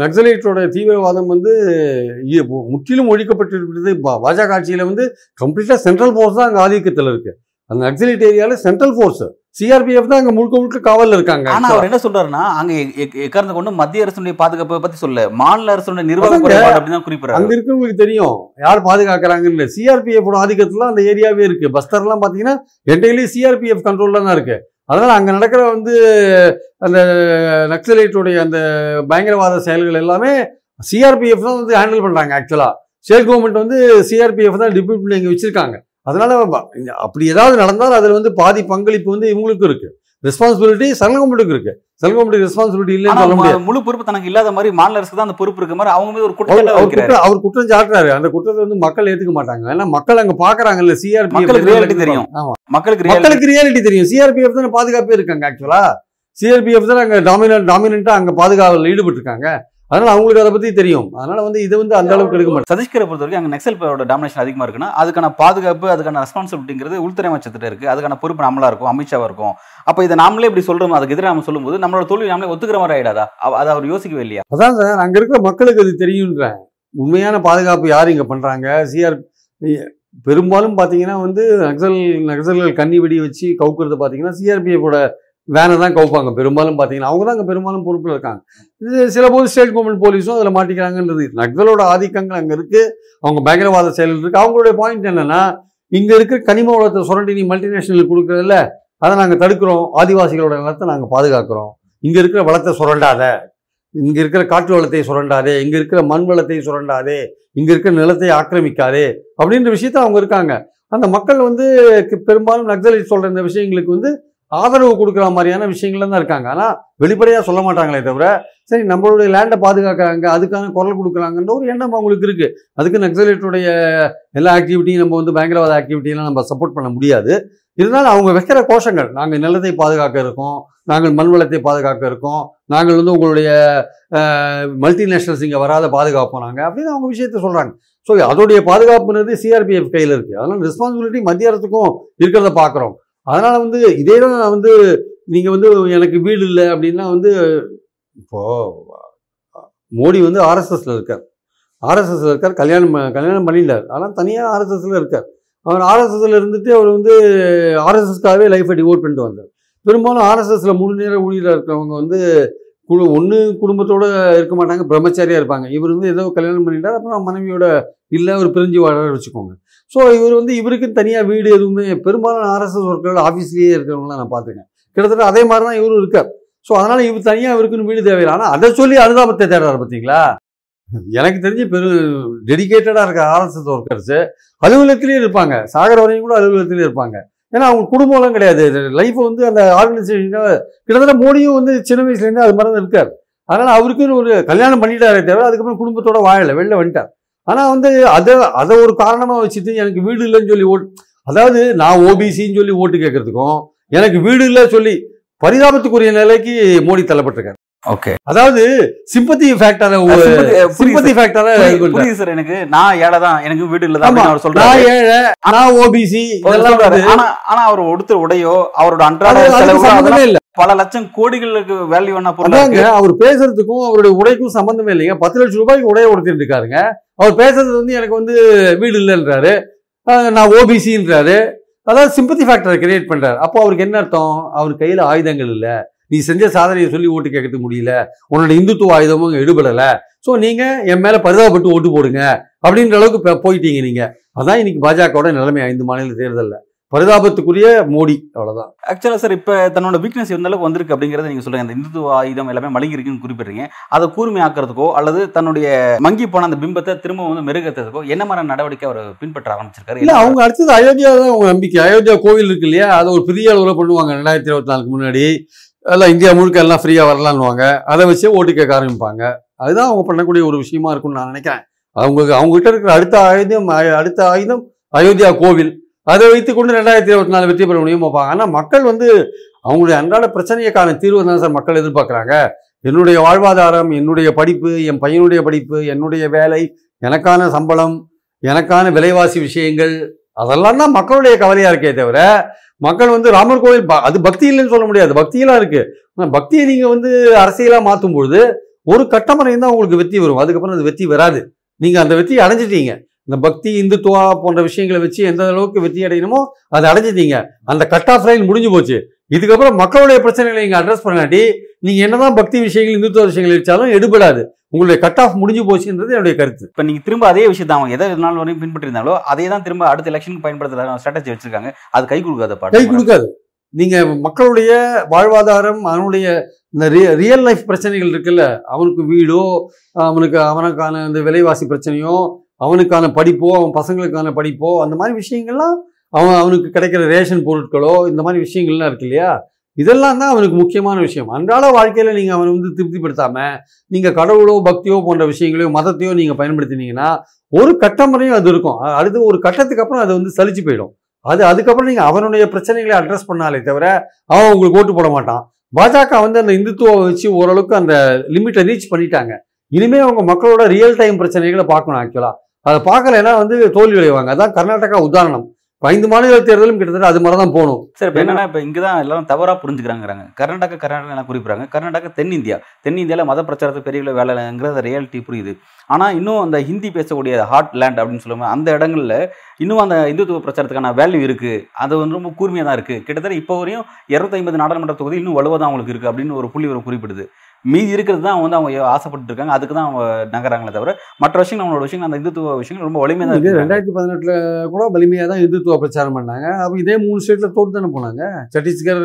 நக்சலைட்டோட தீவிரவாதம் வந்து முற்றிலும் ஒழிக்கப்பட்டிருக்கிறது. பாஜக ஆட்சியில் வந்து கம்ப்ளீட்டாக சென்ட்ரல் ஃபோர்ஸ் தான் அங்கே ஆதிக்கத்தில் இருக்கு. அந்த நக்சலைட் ஏரியாவில் சென்ட்ரல் ஃபோர்ஸ் சிஆர்பிஎஃப் தான் அங்கே முழுக்க முழுக்க காவலில் இருக்காங்க ஆனா அவர் என்ன சொல்றாருன்னா அங்க எ- எ- எக்காரணத்தை கொண்டு மத்திய அரசுடைய பாதுகாப்பை பத்தி சொல்ல மாநில அரசுடைய நிர்வாக அதாங்க. குறைபாடு அப்படின்னு தான் குறிப்பிடுறாரு. அங்க இருக்கவங்களுக்கு தெரியும். யார் பாதுகாக்கிறாங்கன்னு சிஆர்பிஎஃப் ஆதிக்கத்துல அந்த ஏரியாவே இருக்கு. பஸ்தர்லாம் பாத்தீங்கன்னா என்டையிலே சிஆர்பிஎஃப் கண்ட்ரோல்ல தான் இருக்கு. அதனால் அங்கே நடக்கிற வந்து அந்த நக்சலைட்டுடைய அந்த பயங்கரவாத செயல்கள் எல்லாமே சிஆர்பிஎஃப் தான் வந்து ஹேண்டில் பண்ணுறாங்க ஆக்சுவலாக ஸ்டேட் கவர்மெண்ட் வந்து சிஆர்பிஎஃப் தான் டிப்யூட் பண்ணி இங்க வச்சிருக்காங்க. அதனால் அப்படி ஏதாவது நடந்தால் அதில் வந்து பாதி பங்களிப்பு வந்து இவங்களுக்கும் இருக்குது. ரெஸ்பான்சிபிலிட்டி சென்ட்ரல் கவர்மெண்ட்டுக்கு இருக்கு. சென்ட்ரல் கவர்மெண்ட் ரெஸ்பான்சிபிலிட்டி இல்லைன்னு சொல்ல முடியாது. முழு பொறுப்பு தனக்கு இல்லாத மாதிரி மாநில அரசுக்கு தான் அந்த பொறுப்பு இருக்க மாதிரி அவங்க மீது ஒரு குற்றம் அவர் குற்றம் சாட்டுறாரு. அந்த குற்றத்தை வந்து மக்கள் ஏத்துக்க மாட்டாங்க. ஏன்னா மக்கள் அங்க பாக்குறாங்கல்ல சிஆர்பி மக்களுக்கு reality தெரியும். ஆமா. மக்களுக்கு மக்களுக்கு ரியாலிட்டி தெரியும். சிஆர்பிஎஃப் தானே பாதுகாப்பே இருக்காங்க ஆக்சுவலா சிஆர்பிஎஃப் தான் அங்க டாமினன்ட் டாமினண்டா அங்க பாதுகாவலில் ஈடுபட்டு இருக்காங்க அதனால அவங்களுக்கு அதை பத்தி தெரியும். அதனால வந்து இதை வந்து அந்த அளவுக்கு எடுக்க மாட்டாங்க. சதீஷ்கரை பொறுத்த வரைக்கும் அங்கே நக்சல் டாமினேஷன் அதிகமாக இருக்குன்னா அதுக்கான பாதுகாப்பு அதுக்கான ரெஸ்பான்சிபிலிட்டிங்கிறது உள்துறை அமைச்சர்கிட்ட இருக்கு. அதுக்கான பொறுப்பு நம்மளா இருக்கும் அமித்ஷாவா இருக்கும். அப்போ இதை நாமளே இப்படி சொல்றோம் அதுக்கு எதிராக நம்ம சொல்லும்போது நம்மளோட தோல்வி நாமளே ஒத்துக்கிற மாதிரி ஆயிடாதா? அதை அவர் யோசிக்கவே இல்லையா? அதான் சார் அங்க இருக்கிற மக்களுக்கு அது தெரியுன்றேன் உண்மையான பாதுகாப்பு யார் இங்க பண்றாங்க? சிஆர் பெரும்பாலும் பாத்தீங்கன்னா வந்து நக்சல் நக்சல்கள் கண்ணி வெடி வச்சு கவுக்குறது பாத்தீங்கன்னா சிஆர்பிஎஃபோட வேனை தான் கவுப்பாங்க. பெரும்பாலும் பார்த்தீங்கன்னா அவங்க தான் அங்கே பெரும்பாலும் பொறுப்பில் இருக்காங்க. இது சில போது ஸ்டேட் கவர்மெண்ட் போலீஸும் அதில் மாட்டிக்கிறாங்கன்றது. நக்சலோட ஆதிக்கங்கள் அங்கே இருக்குது அவங்க பயங்கரவாத செயல் இருக்குது அவங்களுடைய பாயிண்ட் என்னென்னா இங்கே இருக்கிற கனிம வளத்தை சுரண்டி நீ மல்டிநேஷனல் கொடுக்குறதில்ல. அதை நாங்கள் தடுக்கிறோம். ஆதிவாசிகளோட நிலத்தை நாங்கள் பாதுகாக்கிறோம். இங்கே இருக்கிற வளத்தை சுரண்டாத. இங்கே இருக்கிற காற்று வளத்தை சுரண்டாதே. இங்கே இருக்கிற மண் வளத்தை சுரண்டாதே. இங்கே இருக்கிற நிலத்தை ஆக்கிரமிக்காதே. அப்படின்ற விஷயத்த அவங்க இருக்காங்க. அந்த மக்கள் வந்து பெரும்பாலும் நக்சலைட் சொல்கிற இந்த விஷயங்களுக்கு வந்து ஆதரவு கொடுக்குற மாதிரியான விஷயங்கள்ல தான் இருக்காங்க. ஆனால் வெளிப்படையாக சொல்ல மாட்டாங்களே தவிர சரி நம்மளுடைய லேண்டை பாதுகாக்கிறாங்க அதுக்கான குரல் கொடுக்குறாங்கன்ற ஒரு எண்ணம் அவங்களுக்கு இருக்குது அதுக்கு நக்சலேட்டுடைய எல்லா ஆக்டிவிட்டியும் நம்ம வந்து பயங்கரவாத ஆக்டிவிட்டியெல்லாம் நம்ம சப்போர்ட் பண்ண முடியாது. இருந்தாலும் அவங்க வைக்கிற கோஷங்கள் நாங்கள் நிலத்தை பாதுகாக்க இருக்கோம் நாங்கள் மண் வளத்தை பாதுகாக்க இருக்கோம் நாங்கள் வந்து உங்களுடைய மல்டிநேஷனல்ஸ் இங்கே வராத பாதுகாப்போம் நாங்கள் அப்படின்னு அவங்க விஷயத்த சொல்கிறாங்க ஸோ அதோடைய பாதுகாப்புன்றது சிஆர்பிஎஃப் கையில் இருக்குது அதனால் ரெஸ்பான்சிபிலிட்டி மத்திய அரசுக்கும் இருக்கிறத பார்க்குறோம் அதனால் வந்து இதே தான் நான் வந்து நீங்கள் வந்து எனக்கு வீடு இல்லை அப்படின்னா வந்து இப்போது மோடி வந்து ஆர்எஸ்எஸ்ல இருக்கார். ஆர்எஸ்எஸ்ல இருக்கார் கல்யாணம் கல்யாணம் பண்ணிட்டார். ஆனால் தனியாக ஆர்எஸ்எஸ்ல இருக்கார். அவர் ஆர்எஸ்எஸ்ல இருந்துட்டு அவர் வந்து ஆர்எஸ்எஸ்க்காகவே லைஃபை டிவோட் பண்ணிட்டு வந்தார். பெரும்பாலும் ஆர்எஸ்எஸ்ல முழு நேர ஊழியராக இருக்கிறவங்க வந்து குழு ஒன்று குடும்பத்தோடு இருக்க மாட்டாங்க பிரம்மச்சாரியாக இருப்பாங்க. இவர் வந்து ஏதோ கல்யாணம் பண்ணிட்டார் அப்புறம் மனைவியோட இல்லை ஒரு பிரிஞ்சு வாழ வச்சுக்கோங்க. ஸோ இவர் வந்து இவருக்கு தனியாக வீடு எதுவுமே பெரும்பாலான ஆர்எஸ்எஸ் ஒர்க்கர்கள் ஆஃபீஸ்லேயே இருக்கிறவங்களாம் நான் பார்த்துருக்கேன். கிட்டத்தட்ட அதே மாதிரி தான் இவரும் இருக்கார். ஸோ அதனால் இவர் தனியாக இவருக்குன்னு வீடு தேவையில்லை. ஆனால் அதை சொல்லி அனுதாபத்தை தேடுறாரு பார்த்தீங்களா? எனக்கு தெரிஞ்சு பெரு டெடிகேட்டடாக இருக்க ஆர்எஸ்எஸ் ஒர்க்கர்ஸு அலுவலகத்திலேயே இருப்பாங்க. சாகர வரையும் கூட அலுவலகத்திலேயே இருப்பாங்க. ஏன்னா அவங்க குடும்பம்லாம் கிடையாது. லைஃப் வந்து அந்த ஆர்கனைசேஷன் கிட்டத்தட்ட மோடியும் வந்து சின்ன வயசுலேருந்து அது மாதிரி தான் இருக்கார். அதனால் அவருக்குன்னு ஒரு கல்யாணம் பண்ணிட்டாரே தவிர அதுக்கப்புறம் குடும்பத்தோட வாழலை. வெளில வந்துட்டார். ஆனால் வந்து அதை அதை ஒரு காரணமாக வச்சுட்டு எனக்கு வீடு இல்லைன்னு சொல்லி ஓட் அதாவது நான் ஓபிசின்னு சொல்லி ஓட்டு கேட்கறதுக்கும் எனக்கு வீடு இல்லை சொல்லி பரிதாபத்துக்குரிய நிலைக்கு மோடி தள்ளப்பட்டிருக்காரு. ஓகே அதாவது சிம்பத்தி ஃபேக்டரை சிம்பத்தி ஃபேக்டரை புரியுது சார் எனக்கு. நான் ஏழை தான். எனக்கு வீடு இல்ல தான் அவர் சொல்றாரு. நான் ஏழை நான் ஓபிசி இதெல்லாம் ஆனா ஆனா அவர் உடுத்த உடையோ அவரோட அன்றாட செலவு இல்ல. பல லட்சம் கோடிகளுக்கு வேல்யூ என்ன பொருளா அதாங்க இருக்கு. அவர் பேசுறதுக்கும் அவருடைய உடைக்கும் சம்பந்தமே இல்லைங்க. பத்து லட்சம் ரூபாய்க்கு உடைய உடுத்திட்டு இருக்காருங்க. அவர் பேசுறது வந்து எனக்கு வந்து வீடு இல்லைன்றாரு. நான் ஓபிசின்றாரு அதாவது சிம்பத்தி ஃபேக்டரை கிரியேட் பண்றாரு. அப்போ அவருக்கு என்ன அர்த்தம்? அவர் கையில ஆயுதங்கள் இல்ல. நீ செஞ்ச சாதனையை சொல்லி ஓட்டு கேட்கறதுக்கு முடியல. உன்னோட இந்துத்துவ ஆயுதமும் அங்க எடுபடல. சோ நீங்க என் மேல பரிதாபப்பட்டு ஓட்டு போடுங்க அப்படின்ற அளவுக்கு போயிட்டீங்க நீங்க. அதான் இன்னைக்கு பாஜகவோட நிலைமை ஐந்து மாநில தேர்தல்ல. பரிதாபத்துக்குரிய மோடி அவ்வளவுதான். ஆக்சுவலாக சார் இப்போ தன்னோட வீக்னஸ் எந்த அளவுக்கு வந்திருக்கு அப்படிங்கிறத நீங்கள் சொல்லுங்க. அந்த இந்துத்துவ ஆயுதம் எல்லாமே மழுங்கி இருக்குன்னு குறிப்பிடுறீங்க. அதை கூர்மையாக்குறதுக்கோ அல்லது தன்னுடைய மங்கி போன அந்த பிம்பத்தை திரும்ப வந்து மெருகேற்றதுக்கோ என்ன மாதிரி நடவடிக்கை அவர் பின்பற்ற ஆரம்பிச்சிருக்காரு? இல்ல அவங்க அடுத்தது அயோத்தியா தான் அவங்க நம்பிக்கை. அயோத்தியா கோவில் இருக்கு இல்லையா? அதை ஒரு பெரிய அளவில் பண்ணுவாங்க. ரெண்டாயிரத்தி இருபத்தி நாலுக்கு முன்னாடி. எல்லாம் இந்தியா முழுக்க எல்லாம் ஃப்ரீயாக வரலான்னுவாங்க. அதை வச்சே ஓட்டு கேட்க ஆரம்பிப்பாங்க. அதுதான் அவங்க பண்ணக்கூடிய ஒரு விஷயமா இருக்கும்னு நான் நினைக்கிறேன். அவங்க அவங்ககிட்ட இருக்கிற அடுத்த ஆயுதம் அடுத்த ஆயுதம் அயோத்தியா கோவில். அதை வைத்து கொண்டு ரெண்டாயிரத்தி இருபத்தி நாலு வெற்றி பெற முடியும் பார்ப்பாங்க ஆனால் மக்கள் வந்து அவங்களுடைய அன்றாட பிரச்சனைக்கான தீர்வு தான் சார் மக்கள் எதிர்பார்க்குறாங்க. என்னுடைய வாழ்வாதாரம் என்னுடைய படிப்பு என் பையனுடைய படிப்பு என்னுடைய வேலை எனக்கான சம்பளம் எனக்கான விலைவாசி விஷயங்கள் அதெல்லாம் தான் மக்களுடைய கவலையாக இருக்கே தவிர மக்கள் வந்து ராமர் கோவில் ப- அது பக்தி இல்லைன்னு சொல்ல முடியாது. பக்தியெல்லாம் இருக்கு. பக்தியை நீங்க வந்து அரசியலா மாற்றும் பொழுது ஒரு கட்டமரையும் தான் உங்களுக்கு வெற்றி வரும். அதுக்கப்புறம் அது வெற்றி வராது. நீங்க அந்த வெற்றியை அடைஞ்சிட்டீங்க. இந்த பக்தி இந்துத்துவா போன்ற விஷயங்களை வச்சு எந்த அளவுக்கு வெற்றி அடையணுமோ அதை அடைஞ்சிட்டீங்க. அந்த கட் ஆஃப் லைன் முடிஞ்சு போச்சு. இதுக்கப்புறம் மக்களுடைய பிரச்சனைகளை நீங்க அட்ரஸ் பண்ணாட்டி நீங்க என்னதான் பக்தி விஷயங்கள் இந்துத்துவ விஷயங்கள் வச்சாலும் எடுபடாது. உங்களுடைய கட் ஆஃப் முடிஞ்சு போச்சுன்றது என்னுடைய கருத்து. இப்போ நீங்கள் திரும்ப அதே விஷயத்தை அவங்க எதை நாள் வரையும் பின்பற்றிருந்தாங்களோ அதே தான் திரும்ப அடுத்த எலெக்ஷனுக்கு பயன்படுத்துகிற ஸ்ட்ராட்டஜி வச்சிருக்காங்க. அது கை கொடுக்காத கை கொடுக்காது. நீங்க மக்களுடைய வாழ்வாதாரம் அவனுடைய இந்த ரியல் லைஃப் பிரச்சனைகள் இருக்குல்ல அவனுக்கு வீடோ அவனுக்கு அவனுக்கான இந்த விலைவாசி பிரச்சனையோ அவனுக்கான படிப்போ அவன் பசங்களுக்கான படிப்போ அந்த மாதிரி விஷயங்கள்லாம் அவன் அவனுக்கு கிடைக்கிற ரேஷன் பொருட்களோ இந்த மாதிரி விஷயங்கள்லாம் இருக்கு இல்லையா? இதெல்லாம் தான் அவனுக்கு முக்கியமான விஷயம். அன்றாட வாழ்க்கையில் நீங்கள் அவனை வந்து திருப்திப்படுத்தாமல் நீங்கள் கடவுளோ பக்தியோ போன்ற விஷயங்களையோ மதத்தையோ நீங்கள் பயன்படுத்தினீங்கன்னா ஒரு கட்டம் வரையும் அது இருக்கும். அடுத்து ஒரு கட்டத்துக்கு அப்புறம் அது வந்து சலிச்சு போயிடும். அது அதுக்கப்புறம் நீங்கள் அவனுடைய பிரச்சனைகளை அட்ரஸ் பண்ணாலே தவிர அவன் உங்களுக்கு ஓட்டு போட மாட்டான். பாஜக வந்து அந்த இந்துத்துவம் வச்சு ஓரளவுக்கு அந்த லிமிட்டை ரீச் பண்ணிட்டாங்க. இனிமேல் அவங்க மக்களோட ரியல் டைம் பிரச்சனைகளை பார்க்கணும் ஆக்சுவலாக அதை பார்க்கலைன்னா வந்து தோல்வி அடைவாங்க. அதான் கர்நாடகா உதாரணம். இப்ப ஐந்து மாநில தேர்தலும் கிட்டத்தட்ட அது மாதிரி தான் போகணும். சார் இப்போ என்னன்னா இப்போ இங்கே தான் எல்லாரும் தவறாக புரிஞ்சுக்கிறாங்கிறாங்க. கர்நாடகா கர்நாடகா எல்லாம் குறிப்பிட்றாங்க? கர்நாடகா தென்னிந்தியா. தென்னிந்தியாவில் மத பிரச்சாரத்துக்கு பெரிய அளவு வேலை இல்லைங்கிறது ரியாலிட்டி புரியுது. ஆனால் இன்னும் அந்த ஹிந்தி பேசக்கூடிய ஹாட் லேண்ட் அப்படின்னு சொல்லுவாங்க அந்த இடங்கள்ல இன்னும் அந்த இந்துத்துவ பிரச்சாரத்துக்கான வேல்யூ இருக்குது அது வந்து ரொம்ப கூர்மையாக தான் இருக்குது கிட்டத்தட்ட இப்போ வரையும் இரநூத்தைம்பது நாடாளுமன்ற தொகுதி இன்னும் வலுவாக தான் அவங்களுக்கு இருக்குது அப்படின்னு ஒரு புள்ளி ஒரு குறிப்பிடுது. மீதி இருக்கிறது தான் வந்து அவங்க ஆசைப்பட்டு இருக்காங்க. அதுக்கு தான் அவங்க நகராங்களே தவிர மற்ற விஷயங்கள் நம்மளோட விஷயங்கள் அந்த இந்துத்துவ விஷயங்கள் ரொம்ப வலிமையாக தான் ரெண்டாயிரத்தி பதினெட்டுல கூட வலிமையா தான் இந்துத்துவ பிரச்சாரம் பண்ணாங்க. அப்போ இதே மூணு ஸ்டேட்ல தோத்து தானே போனாங்க. சத்தீஸ்கர்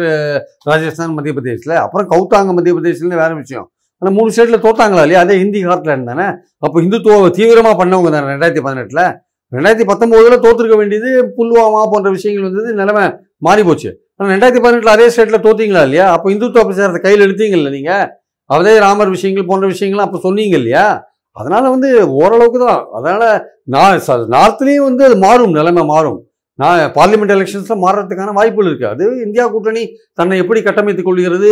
ராஜஸ்தான் மத்திய பிரதேஷ்ல அப்புறம் கவுத்தாங்க மத்திய பிரதேஷ்ல வேற விஷயம். ஆனா மூணு ஸ்டேட்ல தோத்தாங்களா இல்லையா? அதே ஹிந்தி ஹார்ட்லேண்ட் தானே? அப்போ இந்துத்துவ தீவிரமா பண்ணவங்க தானே ரெண்டாயிரத்தி பதினெட்டுல. ரெண்டாயிரத்தி பத்தொன்பதுல தோத்துருக்க வேண்டியது புல்வாமா போன்ற விஷயங்கள் வந்தது நிலைமை மாறி போச்சு ஆனா ரெண்டாயிரத்தி பதினெட்டுல அதே ஸ்டேட்ல தோத்தீங்களா இல்லையா? அப்போ இந்துத்துவ பிரச்சாரத்தை கையில் எடுத்தீங்கல்ல நீங்க? அதே ராமர் விஷயங்கள் போன்ற விஷயங்கள்லாம் அப்போ சொன்னீங்க இல்லையா? அதனால் வந்து ஓரளவுக்கு தான். அதனால் நான் நார்த்லேயும் வந்து அது மாறும் நிலைமை மாறும். நான் பார்லிமெண்ட் எலெக்ஷன்ஸில் மாறுறதுக்கான வாய்ப்புகள் இருக்குது அது இந்தியா கூட்டணி தன்னை எப்படி கட்டமைத்துக் கொள்கிறது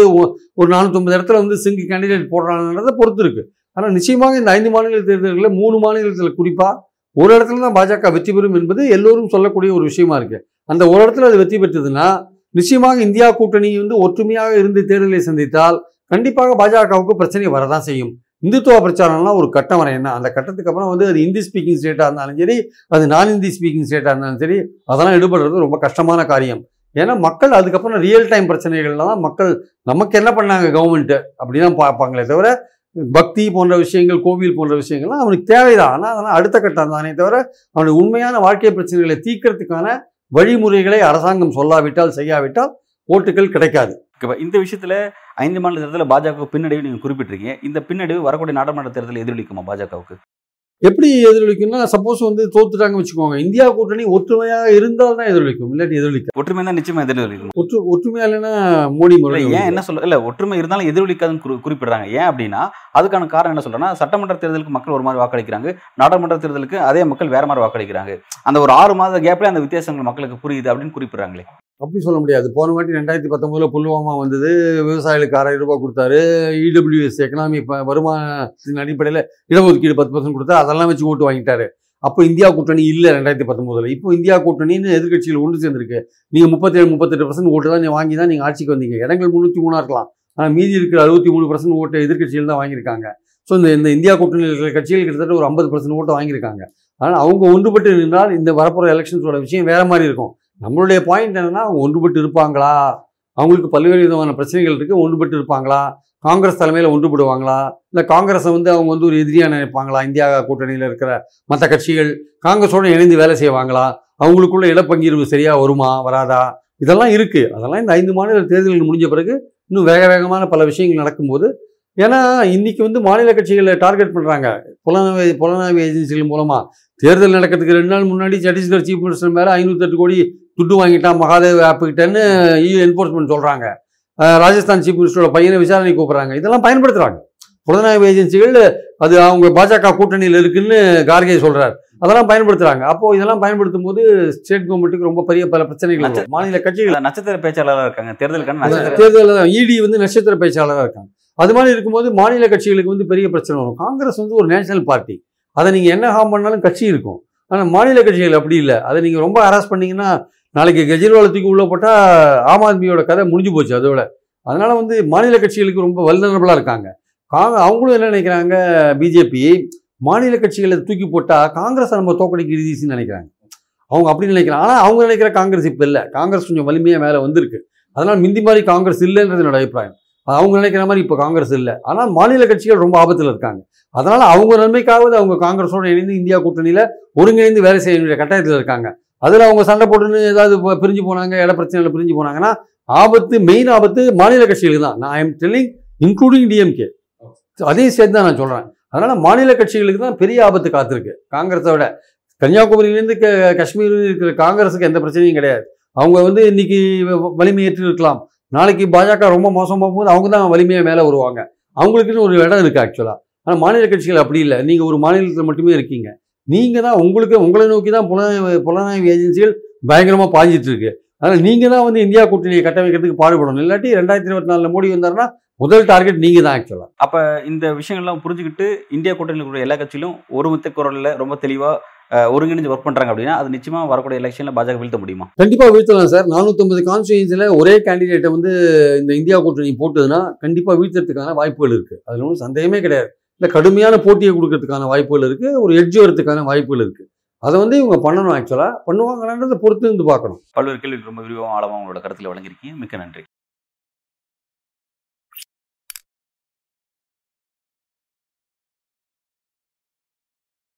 ஒரு நானூற்றம்பது இடத்துல வந்து சிங்கிள் கேண்டிடேட் போடுறாங்கன்றதை பொறுத்து இருக்குது ஆனால் நிச்சயமாக இந்த ஐந்து மாநில தேர்தல்களில் மூணு மாநிலத்தில் குறிப்பாக ஒரு இடத்துல தான் பாஜக வெற்றி பெறும் என்பது எல்லோரும் சொல்லக்கூடிய ஒரு விஷயமா இருக்குது அந்த ஒரு இடத்துல அது வெற்றி பெற்றதுன்னா நிச்சயமாக இந்தியா கூட்டணி வந்து ஒற்றுமையாக இருந்து தேர்தலை சந்தித்தால் கண்டிப்பாக பாஜகவுக்கு பிரச்சனை வரதான் செய்யும். இந்துத்துவ பிரச்சாரம்லாம் ஒரு கட்டம் வரையும் தான் அந்த கட்டத்துக்கு அப்புறம் வந்து அது ஹிந்தி ஸ்பீக்கிங் ஸ்டேட்டாக இருந்தாலும் சரி அது நான் ஹிந்தி ஸ்பீக்கிங் ஸ்டேட்டாக இருந்தாலும் சரி அதெல்லாம் ஈடுபடுறது ரொம்ப கஷ்டமான காரியம். ஏன்னா மக்கள் அதுக்கப்புறம் ரியல் டைம் பிரச்சனைகள்ல தான் மக்கள் நமக்கு என்ன பண்ணாங்க கவர்மெண்ட்டு அப்படி தான் பார்ப்பாங்களே தவிர பக்தி போன்ற விஷயங்கள் கோவில் போன்ற விஷயங்கள்லாம் அவனுக்கு தேவைதான். ஆனால் அதெல்லாம் அடுத்த கட்டம் தானே தவிர அவனுடைய உண்மையான வாழ்க்கை பிரச்சனைகளை தீர்க்கறதுக்கான வழிமுறைகளை அரசாங்கம் சொல்லாவிட்டால் செய்யாவிட்டால் ஓட்டுகள் கிடைக்காது. இந்த விஷயத்தில் ஐந்து மாநில தேர்தலில் பாஜக பின்னடைவு நீங்க குறிப்பிட்டிருக்கீங்க. இந்த பின்னடைவு வரக்கூடிய நாடாளுமன்ற தேர்தலில் எதிரொலிக்குமா பாஜகவுக்கு? எப்படி எதிரொலிக்கும்னா சப்போஸ் வந்து தோத்துட்டாங்க வச்சுக்கோங்க. இந்தியா கூட்டணி ஒற்றுமையாக இருந்தால் தான் எதிரொலிக்கும் இல்லாட்டி எதிரொலிக்க ஒற்றுமை தான் நிச்சயமா எதிரொலிக்கும். ஒற்று ஒற்றுமையா இல்லைன்னா மோடி முறை ஏன் என்ன சொல்ல இல்ல ஒற்றுமை இருந்தாலும் எதிரொலிக்காதுன்னு குறி- குறிப்பிடுறாங்க. ஏன் அப்படின்னா அதுக்கான காரணம் என்ன சொல்றேன்னா சட்டமன்ற தேர்தலுக்கு மக்கள் ஒரு மாதிரி வாக்களிக்கிறாங்க. நாடாளுமன்ற தேர்தலுக்கு அதே மக்கள் வேற மாதிரி வாக்களிக்கிறாங்க. அந்த ஒரு ஆறு மாத கேப்ல அந்த வித்தியாசங்கள் மக்களுக்கு புரியுது அப்படின்னு குறிப்பிடுறாங்களே. அப்படி சொல்ல முடியாது. போன வாட்டி ரெண்டாயிரத்தி பத்தொம்போதில் புல்வாமா வந்தது விவசாயிகளுக்கு ஆறாயிரம் ரூபாய் கொடுத்தாரு இடபிள்யூஎஸ் எக்கனாமி வருமானத்தின் அடிப்படையில் இடஒதுக்கீடு பத்து பர்சன்ட் கொடுத்தா அதெல்லாம் வச்சு ஓட்டு வாங்கிட்டாரு. அப்போ இந்தியா கூட்டணி இல்லை ரெண்டாயிரத்தி பத்தொம்போதில் இப்போ இந்தியா கூட்டணின்னு எதிர்க்கட்சியில் ஒன்று சேர்ந்துருக்கு. நீங்கள் முப்பத்தேழு முப்பத்தெட்டு பர்சன்ட் ஓட்டு தான் நீங்கள் வாங்கி தான் நீங்கள் ஆட்சிக்கு வந்தீங்க. இடங்கள் முந்நூற்றி மூணாக இருக்கலாம். ஆனால் மீதி இருக்கிற அறுபத்தி மூணு பர்சன்ட் ஓட்டு எதிர்கட்சியில் தான் வாங்கியிருக்காங்க. ஸோ இந்த இந்த இந்தியா கூட்டணியில் இருக்கிற கட்சிகள் கிட்டத்தட்ட ஒரு ஐம்பது பர்சன்ட் ஓட்டை வாங்கியிருக்காங்க. ஆனால் அவங்க ஒன்றுபட்டு நின்றால் இந்த வரப்போகிற எலெக்ஷன்ஸோட விஷயம் வேறு மாதிரி இருக்கும். நம்மளுடைய பாயிண்ட் என்னன்னா அவங்க ஒன்றுபட்டு இருப்பாங்களா? அவங்களுக்கு பல்வேறு விதமான பிரச்சனைகள் இருக்கு. ஒன்றுபட்டு இருப்பாங்களா? காங்கிரஸ் தலைமையில் ஒன்றுபடுவாங்களா? இல்லை காங்கிரஸை வந்து அவங்க வந்து ஒரு எதிரியா நினைப்பாங்களா? இந்தியா கூட்டணியில் இருக்கிற மற்ற கட்சிகள் காங்கிரஸோடு இணைந்து வேலை செய்வாங்களா? அவங்களுக்குள்ள இடப்பங்கீர்வு சரியா வருமா? வராதா? இதெல்லாம் இருக்கு. அதெல்லாம் இந்த ஐந்து மாநில தேர்தல்கள் முடிஞ்ச பிறகு இன்னும் வேக வேகமான பல விஷயங்கள் நடக்கும்போது ஏன்னா இன்றைக்கி வந்து மாநில கட்சிகளை டார்கெட் பண்றாங்க. புலனாய்வு புலனாய்வு ஏஜென்சிகள் மூலமாக தேர்தல் நடக்கிறதுக்கு ரெண்டு நாள் முன்னாடி சத்தீஸ்கர் சீஃப் மினிஸ்டர் மேலே ஐநூற்றெட்டு கோடி துட்டு வாங்கிட்டான் மகாதேவ் ஆப்புக்கிட்டேன்னு இ என்போர்ஸ்மெண்ட் சொல்றாங்க. அஹ் ராஜஸ்தான் சீஃப் மினிஸ்டரோட பையனை விசாரணை கூப்பிடுறாங்க. இதெல்லாம் பயன்படுத்துறாங்க. புலனாய்வு ஏஜென்சிகள் அது அவங்க பாஜக கூட்டணியில் இருக்குன்னு கார்கே சொல்றாரு. அதெல்லாம் பயன்படுத்துறாங்க. அப்போ இதெல்லாம் பயன்படுத்தும் போது ஸ்டேட் கவர்மெண்ட்டுக்கு ரொம்ப பெரிய பல பிரச்சனைகள். மாநில கட்சிகள் நட்சத்திர பேச்சாளராக இருக்காங்க. தேர்தலுக்கான தேர்தலில் இடி வந்து நட்சத்திர பேச்சாளராக இருக்காங்க. அது மாதிரி இருக்கும்போது மாநில கட்சிகளுக்கு வந்து பெரிய பிரச்சனை வரும். காங்கிரஸ் வந்து ஒரு நேஷனல் பார்ட்டி. அதை நீங்கள் என்ன ஹார்ம் பண்ணாலும் கட்சி இருக்கும். ஆனால் மாநில கட்சிகள் அப்படி இல்லை. அதை நீங்கள் ரொம்ப ஹராஸ் பண்ணீங்கன்னா நாளைக்கு கெஜ்ரிவாலத்துக்கு தூக்கி உள்ள போட்டால் ஆம் ஆத்மியோட கதை முடிஞ்சு போச்சு அதோட. அதனால் வந்து மாநில கட்சிகளுக்கு ரொம்ப வல்னரபுளாக இருக்காங்க. காங்க அவங்களும் என்ன நினைக்கிறாங்க? பிஜேபி மாநில கட்சிகளை தூக்கி போட்டால் காங்கிரஸை நம்ம தோக்கடிக்க ஈஸின்னு நினைக்கிறாங்க. அவங்க அப்படி நினைக்கிறாங்க. ஆனால் அவங்க நினைக்கிற காங்கிரஸ் இப்போ இல்லை. காங்கிரஸ் கொஞ்சம் வலிமையாக மேலே வந்திருக்கு. அதனால் மிந்தி மாதிரி காங்கிரஸ் இல்லைன்றது என்னோட அபிப்பிராயம். அவங்க நினைக்கிற மாதிரி இப்போ காங்கிரஸ் இல்லை. ஆனால் மாநில கட்சிகள் ரொம்ப ஆபத்தில் இருக்காங்க. அதனால் அவங்க நன்மைக்காவது அவங்க காங்கிரஸோட இணைந்து இந்தியா கூட்டணியில் ஒருங்கிணைந்து வேலை செய்ய வேண்டிய கட்டாயத்தில் இருக்காங்க. அதில் அவங்க சண்டை போட்டுன்னு ஏதாவது பிரிஞ்சு போனாங்க இட பிரச்சனையில் பிரிஞ்சு போனாங்கன்னா ஆபத்து மெயின் ஆபத்து மாநில கட்சிகளுக்கு தான். நான் ஐம் டெல்லிங் இன்க்ளூடிங் டிஎம்கே அதையும் சேர்த்து தான் நான் சொல்கிறேன் அதனால மாநில கட்சிகளுக்கு தான் பெரிய ஆபத்து காத்திருக்கு. காங்கிரஸை விட. கன்னியாகுமரியிலேருந்து க காஷ்மீரில் இருக்கிற காங்கிரஸுக்கு எந்த பிரச்சனையும் கிடையாது. அவங்க வந்து இன்னைக்கு வ- வலிமை ஏற்று இருக்கலாம். நாளைக்கு பாஜக ரொம்ப மோசமாக போகும்போது அவங்க தான் வலிமையாக மேலே வருவாங்க. அவங்களுக்குன்னு ஒரு இடம் இருக்குது ஆக்சுவலாக ஆனால் மாநில கட்சிகள் அப்படி இல்லை. நீங்கள் ஒரு மாநிலத்தில் மட்டுமே இருக்கீங்க. நீங்கள் தான் உங்களுக்கு உங்களை நோக்கி தான் புலனாய்வு புலனாய்வு ஏஜென்சிகள் பயங்கரமாக பாஞ்சிட்டு இருக்கு. அதனால் நீங்கள் தான் வந்து இந்தியா கூட்டணியை கட்டமைக்கிறதுக்கு பாடுபடணும். இல்லாட்டி ரெண்டாயிரத்தி இருபத்தி நாலில் மோடி வந்தாருன்னா முதல் டார்கெட் நீங்கள் தான் ஆக்சுவலாக அப்ப இந்த விஷயங்கள்லாம் புரிஞ்சுக்கிட்டு இந்தியா கூட்டணியில் இருக்கிற எல்லா கட்சியிலும் ஒருமித்த குரல்ல ரொம்ப தெளிவா அஹ், ஒருங்கிணைஞ்சு ஒர்க் பண்றாங்க அப்படின்னா அது நிச்சயமா வரக்கூடிய எலெக்ஷன்ல பாஜக வீழ்த்த முடியுமா? கண்டிப்பாக வீழ்த்தலாம் சார். நானூற்றம்பது கான்ஸ்டியூன்சியில் ஒரே கேண்டிடேட்டை வந்து இந்த இந்தியா கூட்டணி போட்டதுன்னா கண்டிப்பாக வீழ்த்துறதுக்கான வாய்ப்புகள் இருக்குது அதில் ஒன்றும் சந்தேகமே கிடையாது. இல்லை கடுமையான போட்டியை கொடுக்கறதுக்கான வாய்ப்புகள் இருக்குது ஒரு எட்ஜ் வரதுக்கான வாய்ப்புகள் இருக்குது அதை வந்து இவங்க பண்ணணும் ஆக்சுவலாக பண்ணுவாங்களான்றதை பொறுத்து இருந்து பார்க்கணும். பல்வேறு கேள்வி ரொம்ப விரிவாகவும் ஆழமாக உங்களோட கருத்தில் வழங்கியிருக்கீங்க. மிக்க நன்றி.